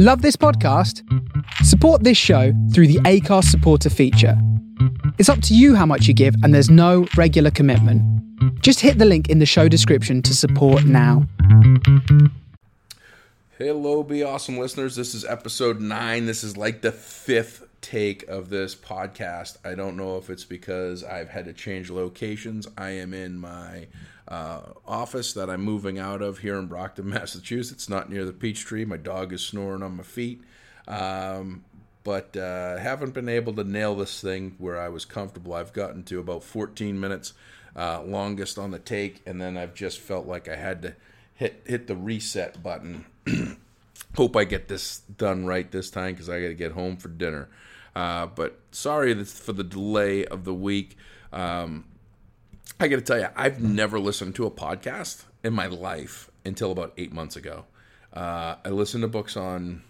Love this podcast? Support this show through the Anchor supporter feature. It's up to you how much you give, and there's no regular commitment. Just hit the link in the show description to support now. Hello, be awesome listeners. This is episode nine. This is like the fifth take of this podcast. I don't know if it's because I've had to change locations. I am in my uh, office that I'm moving out of here in Brockton, Massachusetts, not near the peach tree. My dog is snoring on my feet. Um, but uh, haven't been able to nail this thing where I was comfortable. I've gotten to about 14 minutes, uh, longest on the take, and then I've just felt like I had to hit hit the reset button. Hope I get this done right this time because I got to get home for dinner. Uh, but sorry for the delay of the week. Um, I got to tell you, I've never listened to a podcast in my life until about eight months ago. Uh, I listen to books on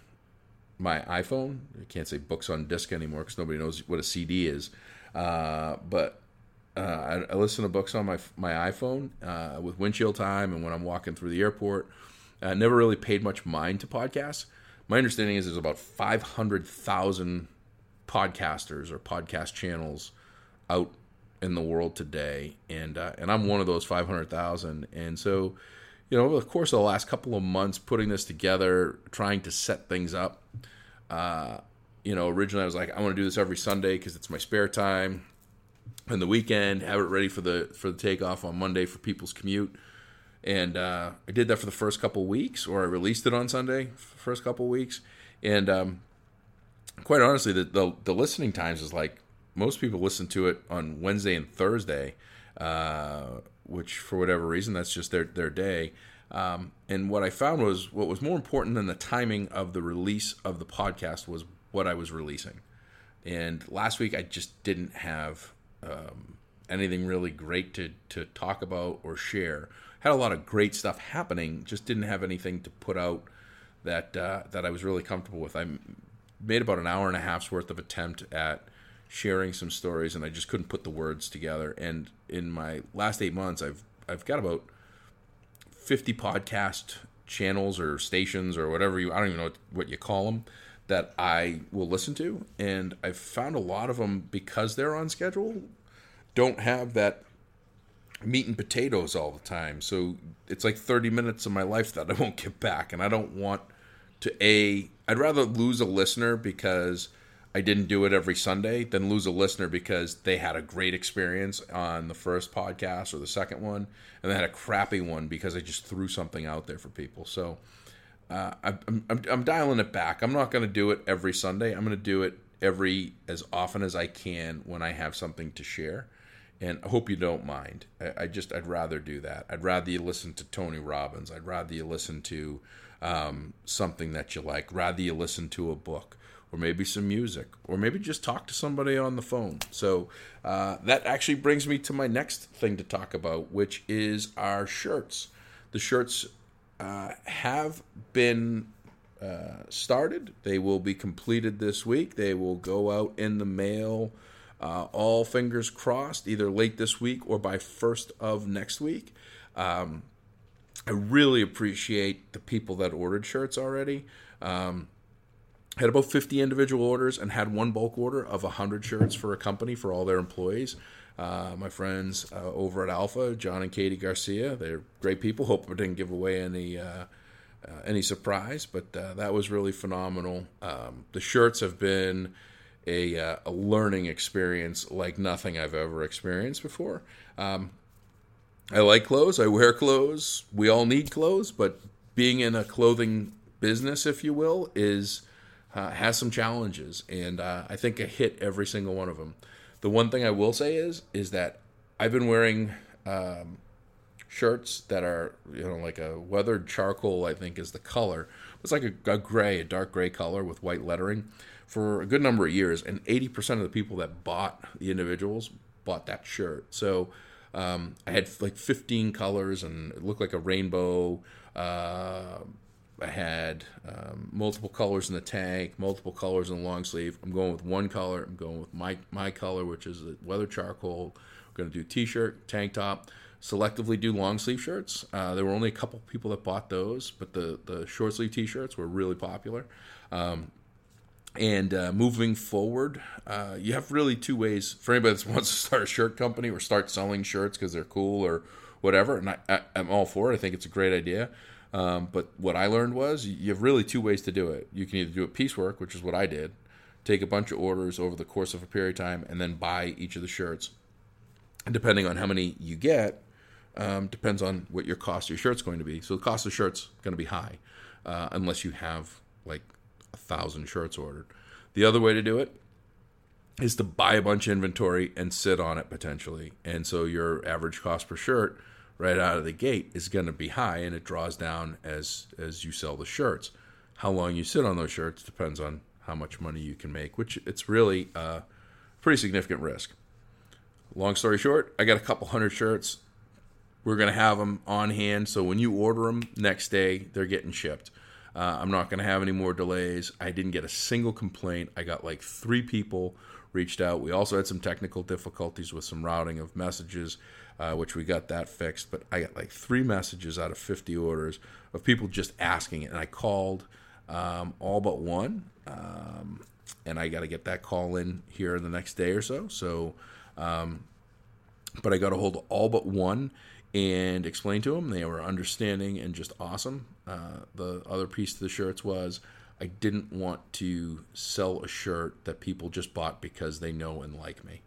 my iPhone. I can't say books on disc anymore because nobody knows what a CD is. Uh, but uh, I, I, listen to books on my my iPhone uh, with windshield time and when I'm walking through the airport. I never really paid much mind to podcasts. My understanding is there's about 500,000 podcasters or podcast channels out in the world today, and uh, and I'm one of those 500,000. And so, you know, over the course of the last couple of months, putting this together, trying to set things up. Uh, you know, originally I was like, I want to do this every Sunday because it's my spare time, and the weekend, have it ready for the for the takeoff on Monday for people's commute. And uh, I did that for the first couple weeks, or I released it on Sunday first couple weeks, and um, quite honestly, the, the the listening times is like most people listen to it on Wednesday and Thursday, uh, which for whatever reason that's just their their day. Um, and what I found was what was more important than the timing of the release of the podcast was what I was releasing. And last week I just didn't have um, anything really great to to talk about or share. Had a lot of great stuff happening, just didn't have anything to put out that uh, that I was really comfortable with. I made about an hour and a half's worth of attempt at sharing some stories, and I just couldn't put the words together. And in my last eight months, I've I've got about fifty podcast channels or stations or whatever you I don't even know what you call them that I will listen to, and I've found a lot of them because they're on schedule don't have that meat and potatoes all the time. So it's like 30 minutes of my life that I won't get back, and I don't want to a. I'd rather lose a listener because I didn't do it every Sunday than lose a listener because they had a great experience on the first podcast or the second one, and they had a crappy one because I just threw something out there for people. So uh, I'm, I'm, I'm dialing it back. I'm not going to do it every Sunday. I'm going to do it every as often as I can when I have something to share. And I hope you don't mind. I, I just I'd rather do that. I'd rather you listen to Tony Robbins. I'd rather you listen to um, something that you like. Rather you listen to a book or maybe some music, or maybe just talk to somebody on the phone. So uh, that actually brings me to my next thing to talk about, which is our shirts. The shirts uh, have been uh, started, they will be completed this week. They will go out in the mail. Uh, all fingers crossed, either late this week or by first of next week. Um, I really appreciate the people that ordered shirts already. Um, had about 50 individual orders and had one bulk order of 100 shirts for a company for all their employees. Uh, my friends uh, over at Alpha, John and Katie Garcia, they're great people. Hope I didn't give away any uh, uh any surprise, but uh, that was really phenomenal. Um, the shirts have been a, uh, a, learning experience like nothing I've ever experienced before. Um, I like clothes. I wear clothes. We all need clothes, but being in a clothing business, if you will, is uh, has some challenges, and uh, I think I hit every single one of them. The one thing I will say is is that I've been wearing um, shirts that are you know like a weathered charcoal. I think is the color. It's like a, a gray, a dark gray color with white lettering for a good number of years, and eighty percent of the people that bought the individuals bought that shirt. So. Um, I had like 15 colors and it looked like a rainbow. Uh, I had um, multiple colors in the tank, multiple colors in the long sleeve. I'm going with one color. I'm going with my my color, which is the weather charcoal. We're going to do t-shirt, tank top, selectively do long sleeve shirts. Uh, there were only a couple people that bought those, but the the short sleeve t-shirts were really popular. Um, and uh, moving forward, uh, you have really two ways for anybody that wants to start a shirt company or start selling shirts because they're cool or whatever. And I, am all for it. I think it's a great idea. Um, but what I learned was you have really two ways to do it. You can either do it piecework, which is what I did, take a bunch of orders over the course of a period of time, and then buy each of the shirts. And depending on how many you get, um, depends on what your cost of your shirt's going to be. So the cost of shirt's going to be high, uh, unless you have like a thousand shirts ordered. The other way to do it is to buy a bunch of inventory and sit on it potentially. And so your average cost per shirt right out of the gate is going to be high and it draws down as as you sell the shirts. How long you sit on those shirts depends on how much money you can make, which it's really a pretty significant risk. Long story short, I got a couple hundred shirts. We're going to have them on hand so when you order them next day, they're getting shipped. Uh, I'm not going to have any more delays. I didn't get a single complaint. I got like three people reached out. We also had some technical difficulties with some routing of messages, uh, which we got that fixed. But I got like three messages out of 50 orders of people just asking it. And I called um, all but one. Um, and I got to get that call in here in the next day or so. So, um, but I got a hold of all but one and explained to them. They were understanding and just awesome. Uh, the other piece to the shirts was I didn't want to sell a shirt that people just bought because they know and like me.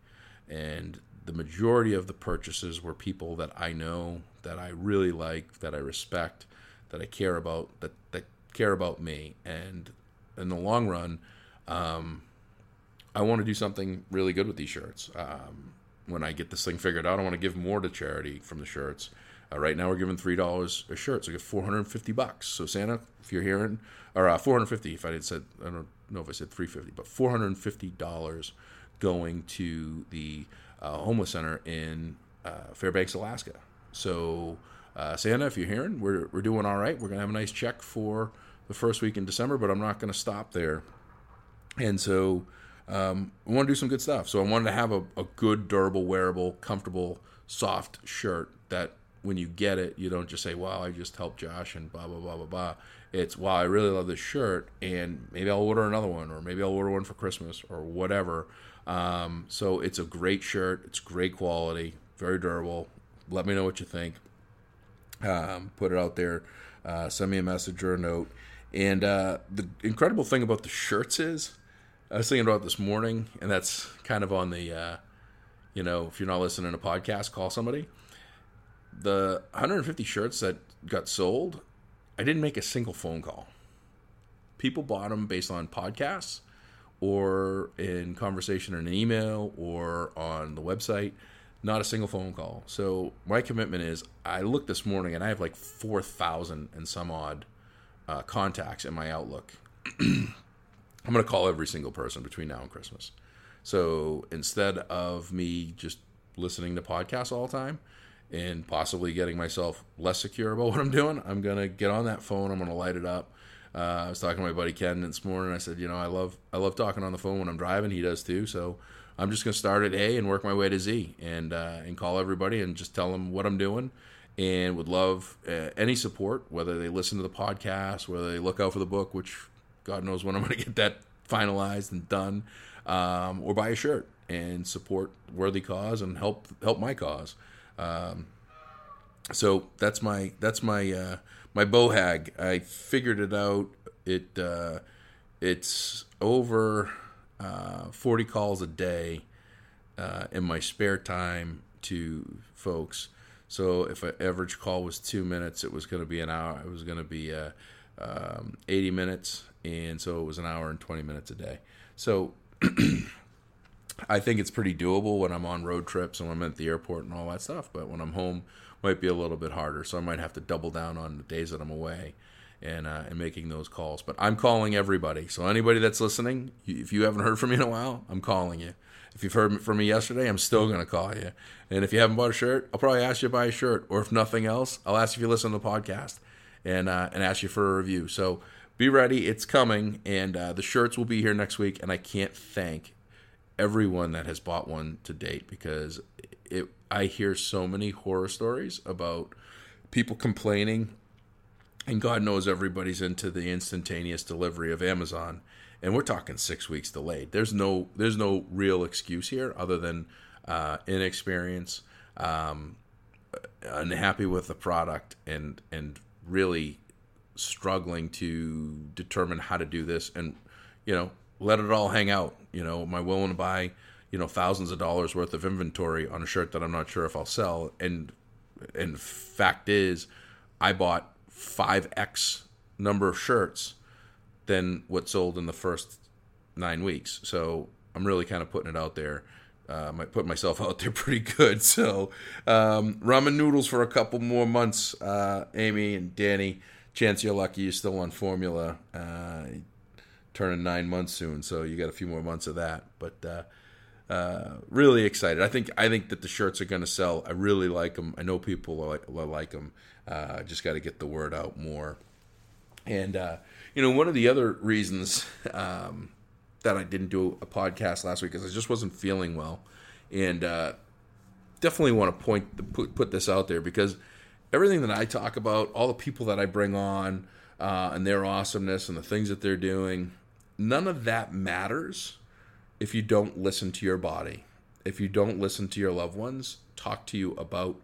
And the majority of the purchases were people that I know, that I really like, that I respect, that I care about, that, that care about me. And in the long run, um, I want to do something really good with these shirts. Um, when I get this thing figured out, I want to give more to charity from the shirts. Uh, right now, we're giving three dollars a shirt, so get four hundred and fifty bucks. So Santa, if you're hearing, or uh, four hundred fifty, if I did said, I don't know if I said three fifty, but four hundred and fifty dollars going to the homeless center in uh, Fairbanks, Alaska. So uh, Santa, if you're hearing, we're we're doing all right. We're gonna have a nice check for the first week in December, but I'm not gonna stop there. And so um, I want to do some good stuff. So I wanted to have a, a good, durable, wearable, comfortable, soft shirt that when you get it, you don't just say, "Wow, I just helped Josh," and blah blah blah blah blah. It's, "Wow, I really love this shirt, and maybe I'll order another one, or maybe I'll order one for Christmas, or whatever." Um, so it's a great shirt. It's great quality, very durable. Let me know what you think. Um, put it out there. Uh, send me a message or a note. And uh, the incredible thing about the shirts is I was thinking about this morning, and that's kind of on the, uh, you know, if you're not listening to a podcast, call somebody. The 150 shirts that got sold, I didn't make a single phone call. People bought them based on podcasts or in conversation in an email or on the website. Not a single phone call. So my commitment is I looked this morning and I have like 4,000 and some odd uh, contacts in my Outlook. I'm going to call every single person between now and Christmas. So instead of me just listening to podcasts all the time and possibly getting myself less secure about what I'm doing, I'm going to get on that phone. I'm going to light it up. Uh, I was talking to my buddy Ken this morning. I said, you know, I love I love talking on the phone when I'm driving. He does too. So I'm just going to start at A and work my way to Z and uh, and call everybody and just tell them what I'm doing and would love uh, any support, whether they listen to the podcast, whether they look out for the book, which God knows when I'm going to get that finalized and done, um, or buy a shirt and support worthy cause and help help my cause. Um, so that's my that's my uh, my BHAG. I figured it out. It uh, it's over uh, forty calls a day uh, in my spare time to folks. So if an average call was two minutes, it was going to be an hour. It was going to be uh, um, 80 minutes, and so it was an hour and 20 minutes a day. So I think it's pretty doable when I'm on road trips and when I'm at the airport and all that stuff. But when I'm home, might be a little bit harder. So I might have to double down on the days that I'm away and uh, and making those calls. But I'm calling everybody. So anybody that's listening, if you haven't heard from me in a while, I'm calling you. If you've heard from me yesterday, I'm still going to call you. And if you haven't bought a shirt, I'll probably ask you to buy a shirt. Or if nothing else, I'll ask if you listen to the podcast and uh, and ask you for a review. So be ready, it's coming, and uh, the shirts will be here next week. And I can't thank everyone that has bought one to date because it I hear so many horror stories about people complaining and God knows everybody's into the instantaneous delivery of Amazon and we're talking 6 weeks delayed. There's no there's no real excuse here other than uh, inexperience um, unhappy with the product and and really struggling to determine how to do this and you know let it all hang out you know am i willing to buy you know thousands of dollars worth of inventory on a shirt that i'm not sure if i'll sell and and fact is i bought 5x number of shirts than what sold in the first nine weeks so i'm really kind of putting it out there um, I put myself out there pretty good. So, um, ramen noodles for a couple more months. Uh, Amy and Danny, chance you're lucky you're still on formula. Uh, turning nine months soon, so you got a few more months of that. But uh, uh really excited. I think I think that the shirts are going to sell. I really like them. I know people like like them. Uh, just got to get the word out more. And uh, you know, one of the other reasons. Um, that I didn't do a podcast last week is I just wasn't feeling well, and uh, definitely want to point put put this out there because everything that I talk about, all the people that I bring on, uh, and their awesomeness and the things that they're doing, none of that matters if you don't listen to your body, if you don't listen to your loved ones talk to you about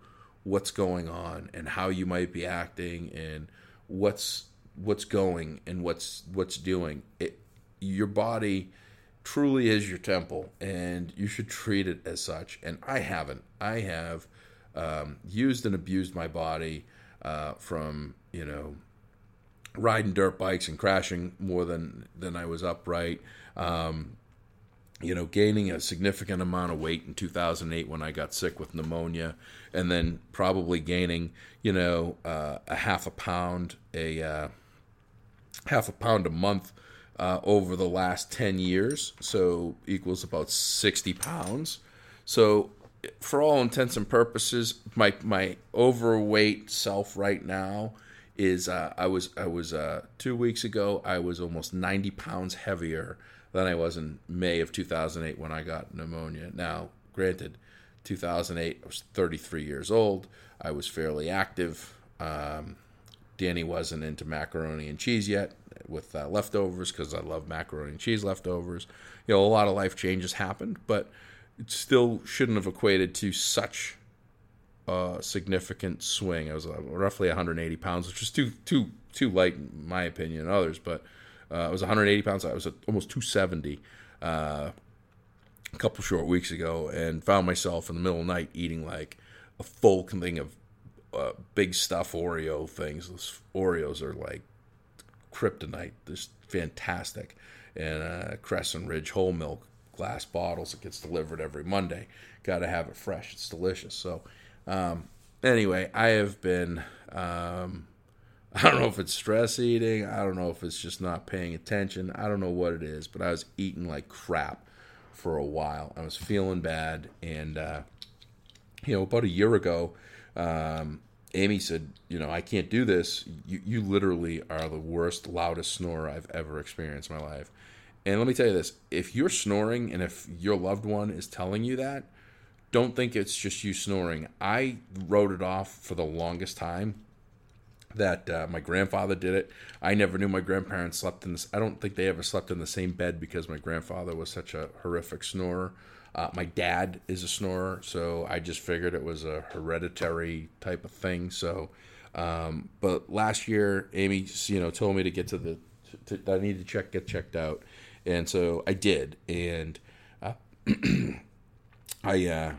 what's going on and how you might be acting and what's what's going and what's what's doing it your body truly is your temple and you should treat it as such. And I haven't. I have um, used and abused my body uh, from, you know, riding dirt bikes and crashing more than, than I was upright. Um, you know, gaining a significant amount of weight in 2008 when I got sick with pneumonia, and then probably gaining, you know, uh, a half a pound, a uh, half a pound a month uh, over the last 10 years, so equals about 60 pounds. So, for all intents and purposes, my my overweight self right now is uh, I was I was uh, two weeks ago I was almost 90 pounds heavier than I was in May of 2008 when I got pneumonia. Now, granted, 2008 I was 33 years old. I was fairly active. Um, Danny wasn't into macaroni and cheese yet with uh, leftovers because I love macaroni and cheese leftovers. You know, a lot of life changes happened, but it still shouldn't have equated to such a significant swing. I was uh, roughly 180 pounds, which was too too too light in my opinion and others, but uh, I was 180 pounds. I was almost 270 uh, a couple short weeks ago, and found myself in the middle of the night eating like a full thing of uh, big stuff Oreo things. Those Oreos are like kryptonite. This fantastic, and uh, Crescent Ridge whole milk glass bottles. It gets delivered every Monday. Got to have it fresh. It's delicious. So, um, anyway, I have been. Um, I don't know if it's stress eating. I don't know if it's just not paying attention. I don't know what it is, but I was eating like crap for a while. I was feeling bad, and uh, you know, about a year ago, um, Amy said, "You know, I can't do this. You you literally are the worst, loudest snorer I've ever experienced in my life." And let me tell you this: if you're snoring, and if your loved one is telling you that, don't think it's just you snoring. I wrote it off for the longest time that uh, my grandfather did it. I never knew my grandparents slept in this. I don't think they ever slept in the same bed because my grandfather was such a horrific snorer. Uh, my dad is a snorer, so I just figured it was a hereditary type of thing. So, um, but last year, Amy, you know, told me to get to the, to, I need to check, get checked out, and so I did, and uh, I, uh,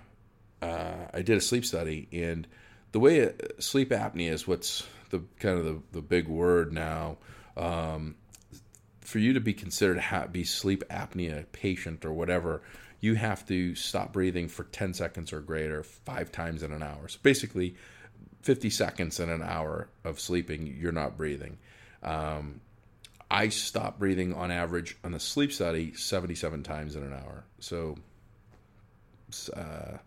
uh, I did a sleep study, and the way uh, sleep apnea is what's the kind of the, the big word now. Um, for you to be considered ha- be sleep apnea patient or whatever, you have to stop breathing for 10 seconds or greater five times in an hour. So basically, 50 seconds in an hour of sleeping, you're not breathing. Um, I stop breathing on average on the sleep study 77 times in an hour. So uh,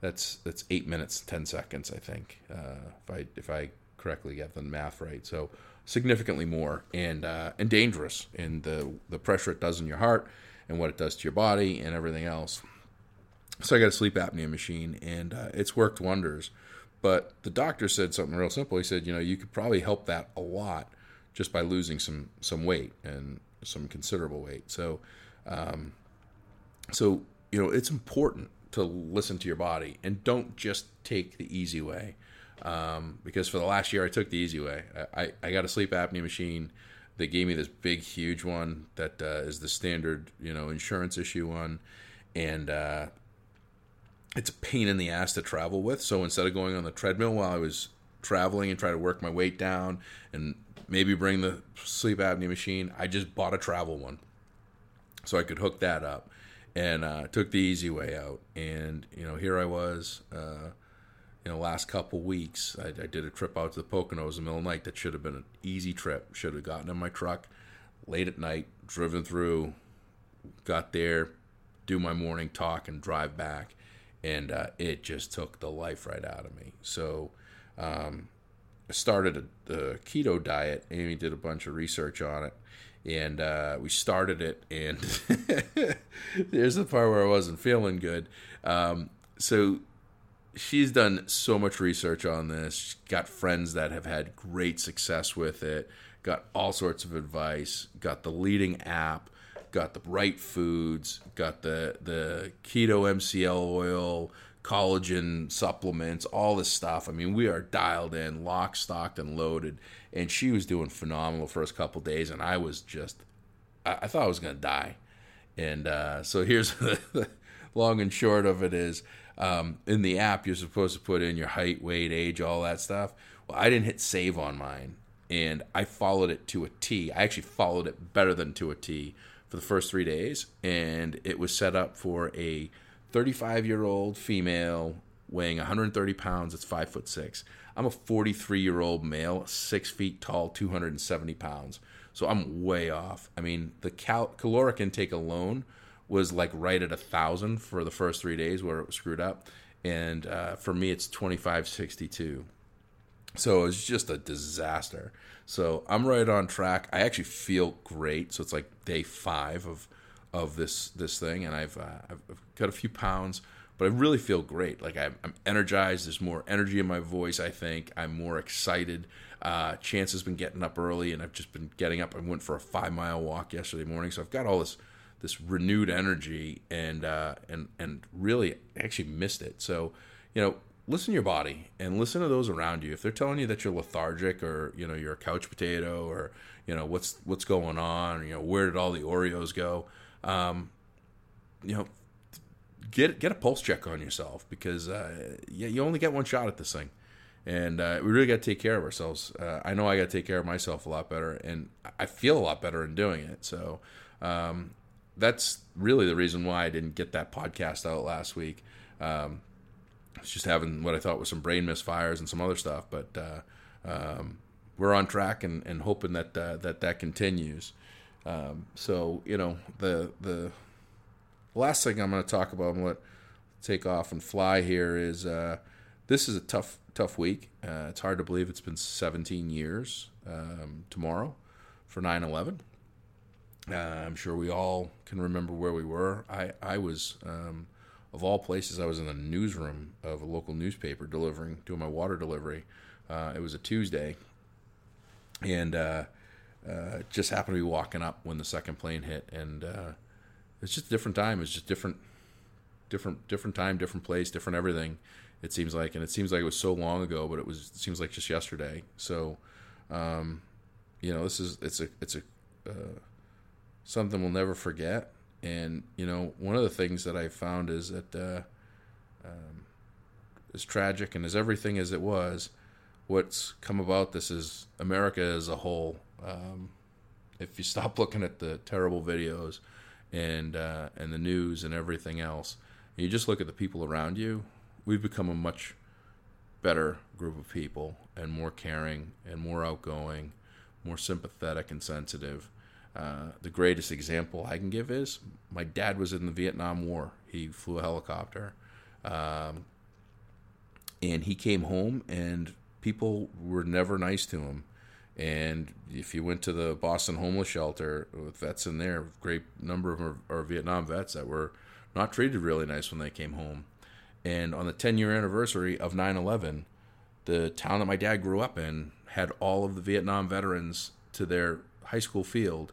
that's that's eight minutes, 10 seconds, I think, uh, if I if I correctly get the math right. So significantly more and uh, and dangerous in the the pressure it does in your heart and what it does to your body and everything else. So I got a sleep apnea machine, and uh, it's worked wonders. But the doctor said something real simple. He said, you know, you could probably help that a lot just by losing some some weight and some considerable weight. So, um, so you know, it's important to listen to your body and don't just take the easy way. Um, because for the last year, I took the easy way. I, I, got a sleep apnea machine. They gave me this big, huge one that uh, is the standard, you know, insurance issue one, and uh, it's a pain in the ass to travel with. So instead of going on the treadmill while I was traveling and try to work my weight down and maybe bring the sleep apnea machine, I just bought a travel one, so I could hook that up, and uh, took the easy way out. And you know, here I was. Uh, you know, last couple weeks, I, I, did a trip out to the Poconos in the middle of the night that should have been an easy trip. Should have gotten in my truck late at night, driven through, got there, do my morning talk, and drive back. And uh, it just took the life right out of me. So um, I started a, a, keto diet. Amy did a bunch of research on it. And uh, we started it, and there's the part where I wasn't feeling good. Um, so she's done so much research on this. She's got friends that have had great success with it. Got all sorts of advice. Got the leading app. Got the right foods. Got the the keto MCT oil, collagen supplements, all this stuff. I mean, we are dialed in, lock, stocked, and loaded. And she was doing phenomenal first couple days, and I was just, I, I thought I was gonna die. And uh, so here's the long and short of it is um, in the app you're supposed to put in your height, weight, age, all that stuff. Well, I didn't hit save on mine, and I followed it to a T. I actually followed it better than to a T for the first three days, and it was set up for a 35 year old female weighing 130 pounds. It's five foot six. I'm a 43 year old male, six feet tall, 270 pounds. So I'm way off. I mean, the cal- caloric intake alone was like right at a thousand for the first three days where it was screwed up, and uh, for me it's twenty five sixty two. So it's just a disaster. So I'm right on track. I actually feel great. So it's like day five of of this this thing, and I've uh, I've got a few pounds, but I really feel great. Like I'm, I'm, energized. There's more energy in my voice. I think I'm more excited. Uh, Chance has been getting up early, and I've just been getting up. I went for a five mile walk yesterday morning, so I've got all this this renewed energy and uh, and and really actually missed it. So you know, listen to your body and listen to those around you. If they're telling you that you're lethargic or you know you're a couch potato or you know what's what's going on, or, you know where did all the Oreos go? Um, you know, get get a pulse check on yourself because uh, yeah, you only get one shot at this thing, and uh, we really got to take care of ourselves. Uh, I know I got to take care of myself a lot better, and I feel a lot better in doing it. So um, that's really the reason why I didn't get that podcast out last week. Um, was just having what I thought was some brain misfires and some other stuff, but uh, um, we're on track and, and hoping that uh, that that continues. Um, so you know the the last thing I'm going to talk about and what take off and fly here is uh, this is a tough tough week. Uh, it's hard to believe it's been 17 years um, tomorrow for 9/11. Uh, I'm sure we all can remember where we were. I I was um, of all places, I was in the newsroom of a local newspaper delivering doing my water delivery. Uh, it was a Tuesday, and uh, just happened to be walking up when the second plane hit, and uh, it's just a different time. It's just different, different, different time, different place, different everything. It seems like, and it seems like it was so long ago, but it was it seems like just yesterday. So, um, you know, this is it's a it's a uh, something we'll never forget. And you know, one of the things that I found is that uh, um, as tragic and as everything as it was, what's come about this is America as a whole. Um, if you stop looking at the terrible videos and uh, and the news and everything else, and you just look at the people around you, we've become a much better group of people and more caring and more outgoing, more sympathetic and sensitive. Uh, the greatest example I can give is my dad was in the Vietnam War. He flew a helicopter. Um, and he came home, and people were never nice to him. And if you went to the Boston homeless shelter with vets in there, great number of them are, are Vietnam vets that were not treated really nice when they came home. And on the 10 year anniversary of 9 11, the town that my dad grew up in had all of the Vietnam veterans to their high school field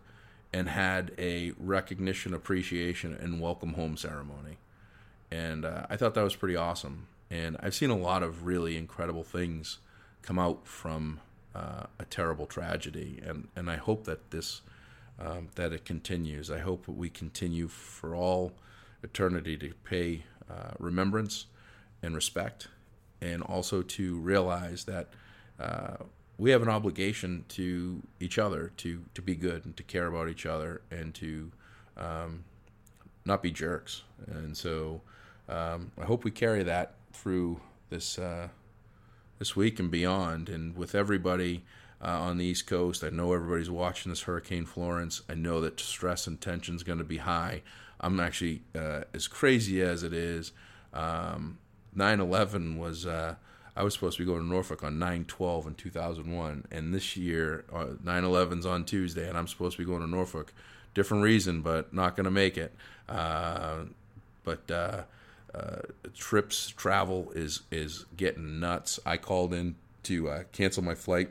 and had a recognition, appreciation, and welcome home ceremony. And uh, I thought that was pretty awesome. And I've seen a lot of really incredible things come out from uh, a terrible tragedy. And, and I hope that this um, that it continues. I hope we continue for all eternity to pay uh, remembrance and respect, and also to realize that uh, we have an obligation to each other to to be good and to care about each other and to um, not be jerks. And so um, I hope we carry that through this uh, this week and beyond, and with everybody uh, on the East Coast. I know everybody's watching this Hurricane Florence. I know that stress and tension is going to be high. I'm actually, uh, as crazy as it is, um, 9 11 was. Uh, I was supposed to be going to Norfolk on 9 12 in 2001. And this year, uh, 9 11's on Tuesday, and I'm supposed to be going to Norfolk. Different reason, but not going to make it. Uh, but uh, trips, travel is is getting nuts. I called in to uh, cancel my flight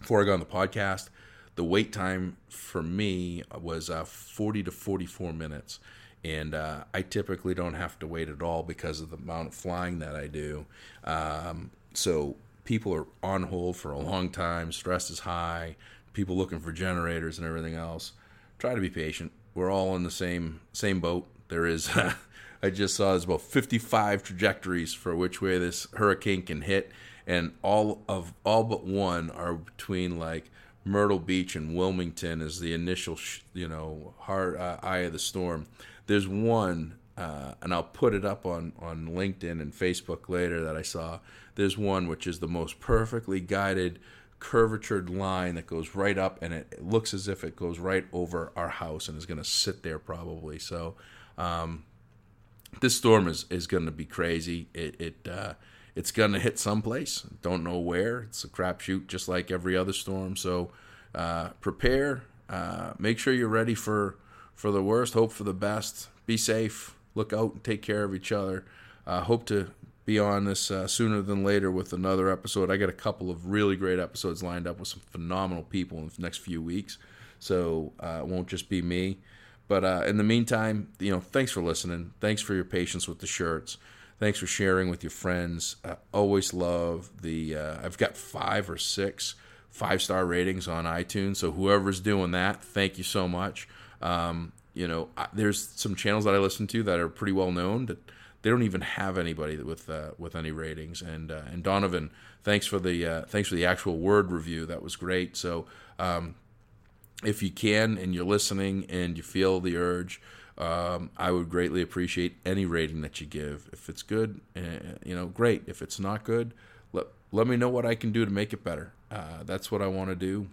before I got on the podcast, the wait time for me was uh, 40 to 44 minutes. And uh, I typically don't have to wait at all because of the amount of flying that I do. Um, so people are on hold for a long time, stress is high, people looking for generators and everything else. Try to be patient. We're all in the same same boat. There is, I just saw there's about 55 trajectories for which way this hurricane can hit and all of all but one are between like Myrtle Beach and Wilmington as the initial, sh- you know, hard uh, eye of the storm. There's one, uh, and I'll put it up on on LinkedIn and Facebook later that I saw. There's one which is the most perfectly guided curvatured line that goes right up, and it, it looks as if it goes right over our house and is going to sit there probably. So. Um, this storm is, is going to be crazy. It, it uh, it's going to hit someplace. Don't know where. It's a crapshoot, just like every other storm. So uh, prepare. Uh, make sure you're ready for for the worst. Hope for the best. Be safe. Look out and take care of each other. Uh, hope to be on this uh, sooner than later with another episode. I got a couple of really great episodes lined up with some phenomenal people in the next few weeks. So uh, it won't just be me. But uh, in the meantime, you know, thanks for listening. Thanks for your patience with the shirts. Thanks for sharing with your friends. I always love the. Uh, I've got five or six five star ratings on iTunes. So whoever's doing that, thank you so much. Um, you know, I, there's some channels that I listen to that are pretty well known that they don't even have anybody with uh, with any ratings. And uh, and Donovan, thanks for the uh, thanks for the actual word review. That was great. So um, if you can and you're listening and you feel the urge um, I would greatly appreciate any rating that you give. If it's good, uh, you know, great. If it's not good, let let me know what I can do to make it better. Uh, that's what I want to do.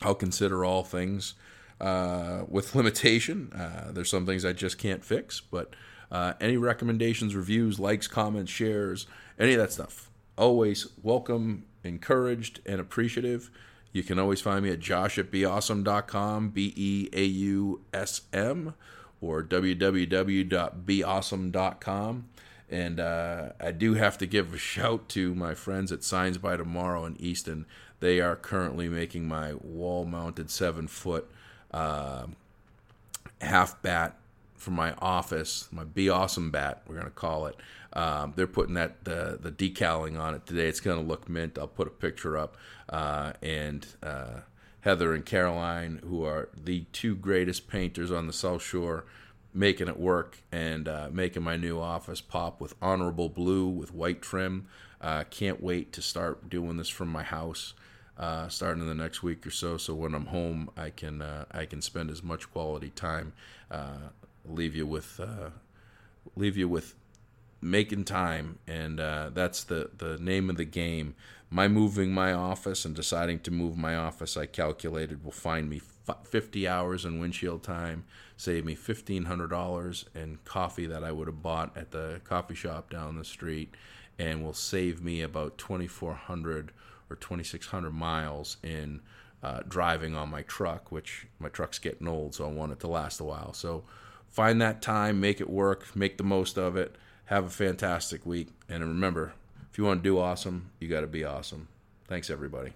I'll consider all things uh, with limitation. Uh, there's some things I just can't fix, but uh, any recommendations, reviews, likes, comments, shares, any of that stuff, always welcome, encouraged, and appreciative. You can always find me at josh at beawesome.com, B E A U S M or www.beawesome.com. And uh, I do have to give a shout to my friends at Signs by Tomorrow in Easton. They are currently making my wall mounted seven foot uh, half bat for my office, my Be Awesome bat, we're to call it. Um, they're putting that the, the decaling on it today. It's to look mint. I'll put a picture up. Uh, and uh, Heather and Caroline, who are the two greatest painters on the South Shore, making it work and uh, making my new office pop with honorable blue with white trim. Uh, can't wait to start doing this from my house, uh, starting in the next week or so. So when I'm home, I can uh, I can spend as much quality time. Uh, leave you with uh, leave you with making time, and that's the the name of the game my moving my office and deciding to move my office, I calculated will find me 50 hours in windshield time, save me $1,500 in coffee that I would have bought at the coffee shop down the street, and will save me about 2,400 or 2,600 miles in uh, driving on my truck, which my truck's getting old, so I want it to last a while. So find that time, make it work, make the most of it. Have a fantastic week. And remember, if you want to do awesome, you got to be awesome. Thanks, everybody.